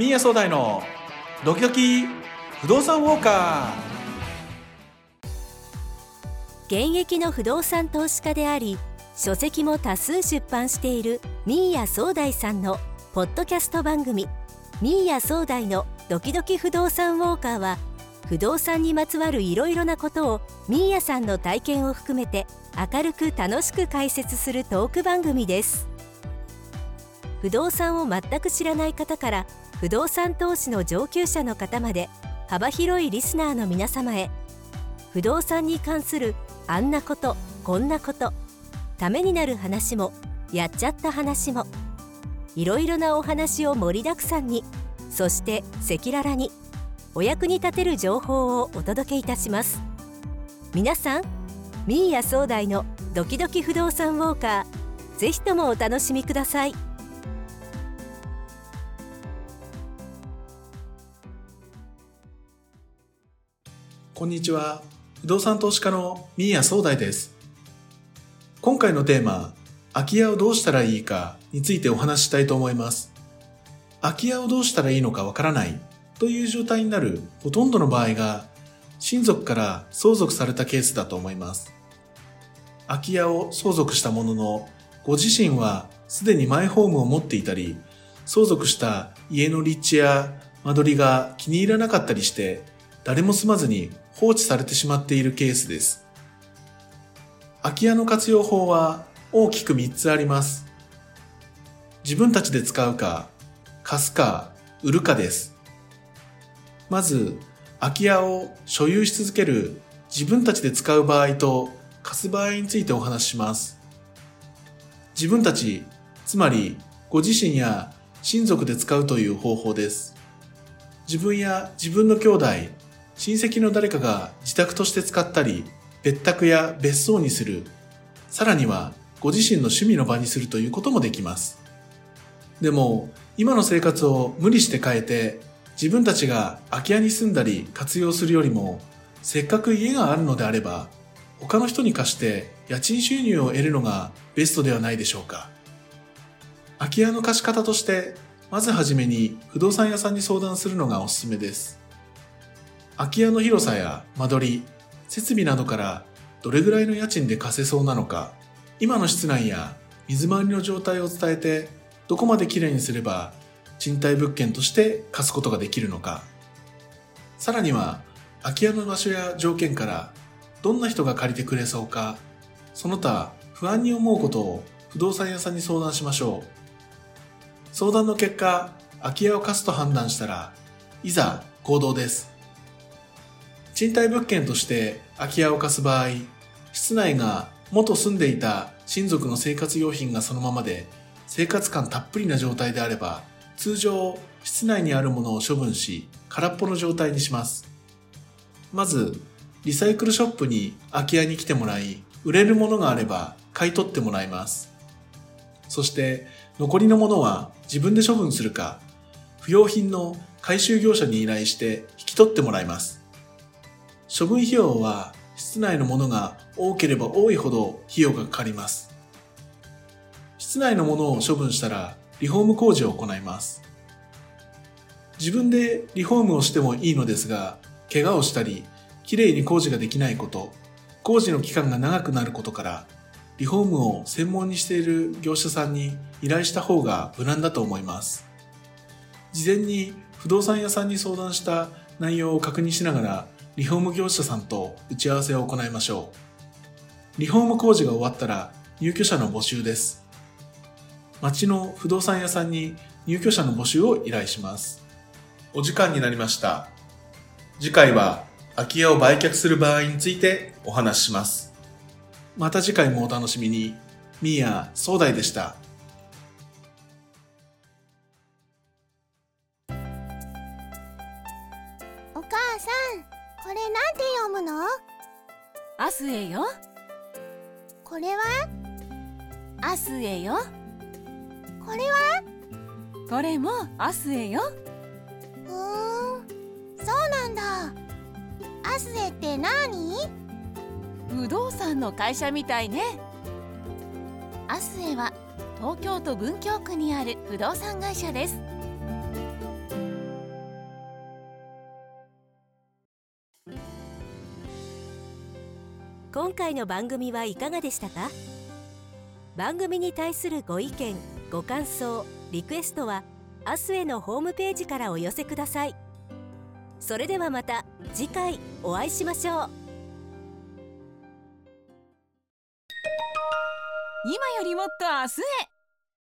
ミーヤ総大のドキドキ不動産ウォーカー。現役の不動産投資家であり書籍も多数出版しているミーヤ総大さんのポッドキャスト番組。ミーヤ総大のドキドキ不動産ウォーカーは不動産にまつわるいろいろなことをミーヤさんの体験を含めて明るく楽しく解説するトーク番組です。不動産を全く知らない方から不動産投資の上級者の方まで幅広いリスナーの皆様へ不動産に関するあんなことこんなことためになる話もやっちゃった話もいろいろなお話を盛りだくさんにそして赤裸々にお役に立てる情報をお届けいたします。皆さんミーヤ総大のドキドキ不動産ウォーカーぜひともお楽しみください。こんにちは。不動産投資家のミーヤ総大です。今回のテーマ空き家をどうしたらいいかについてお話ししたいと思います。空き家をどうしたらいいのかわからない。という状態になるほとんどの場合が親族から相続されたケースだと思います。空き家を相続したものの、ご自身はすでにマイホームを持っていたり、相続した家の立地や間取りが気に入らなかったりして、誰も住まずに放置されてしまっているケースです。空き家の活用法は大きく3つあります。自分たちで使うか、貸すか、売るかです。まず、空き家を所有し続ける自分たちで使う場合と貸す場合についてお話しします。自分たち、つまりご自身や親族で使うという方法です。自分や自分の兄弟、親戚の誰かが自宅として使ったり、別宅や別荘にする、さらにはご自身の趣味の場にするということもできます。でも、今の生活を無理して変えて自分たちが空き家に住んだり活用するよりも、せっかく家があるのであれば、他の人に貸して家賃収入を得るのがベストではないでしょうか。空き家の貸し方として、まずはじめに不動産屋さんに相談するのがおすすめです。空き家の広さや間取り、設備などからどれぐらいの家賃で貸せそうなのか、今の室内や水回りの状態を伝えて、どこまできれいにすれば賃貸物件として貸すことができるのか、さらには空き家の場所や条件からどんな人が借りてくれそうか、その他不安に思うことを不動産屋さんに相談しましょう。相談の結果、空き家を貸すと判断したら、いざ行動です。賃貸物件として空き家を貸す場合、室内が元住んでいた親族の生活用品がそのままで生活感たっぷりな状態であれば通常室内にあるものを処分し空っぽの状態にします。まずリサイクルショップに空き家に来てもらい売れるものがあれば買い取ってもらいます。そして残りのものは自分で処分するか不要品の回収業者に依頼して引き取ってもらいます。処分費用は室内のものが多ければ多いほど費用がかかります室内のものを処分したらリフォーム工事を行います。自分でリフォームをしてもいいのですが、怪我をしたり、きれいに工事ができないこと、工事の期間が長くなることから、リフォームを専門にしている業者さんに依頼した方が無難だと思います。事前に不動産屋さんに相談した内容を確認しながら、リフォーム業者さんと打ち合わせを行いましょう。リフォーム工事が終わったら入居者の募集です。町の不動産屋さんに入居者の募集を依頼します。お時間になりました。次回は空き家を売却する場合についてお話しします。また次回もお楽しみに。ミーヤ総大でした。アスエよ。これは？アスエよ。これは？これもアスエよ。ふーん。そうなんだ。アスエって何？不動産の会社みたいね。アスエは東京都文京区にある不動産会社です今回の番組はいかがでしたか？番組に対するご意見ご感想リクエストは明日へのホームページからお寄せください。それではまた次回お会いしましょう。今よりもっと明日へ。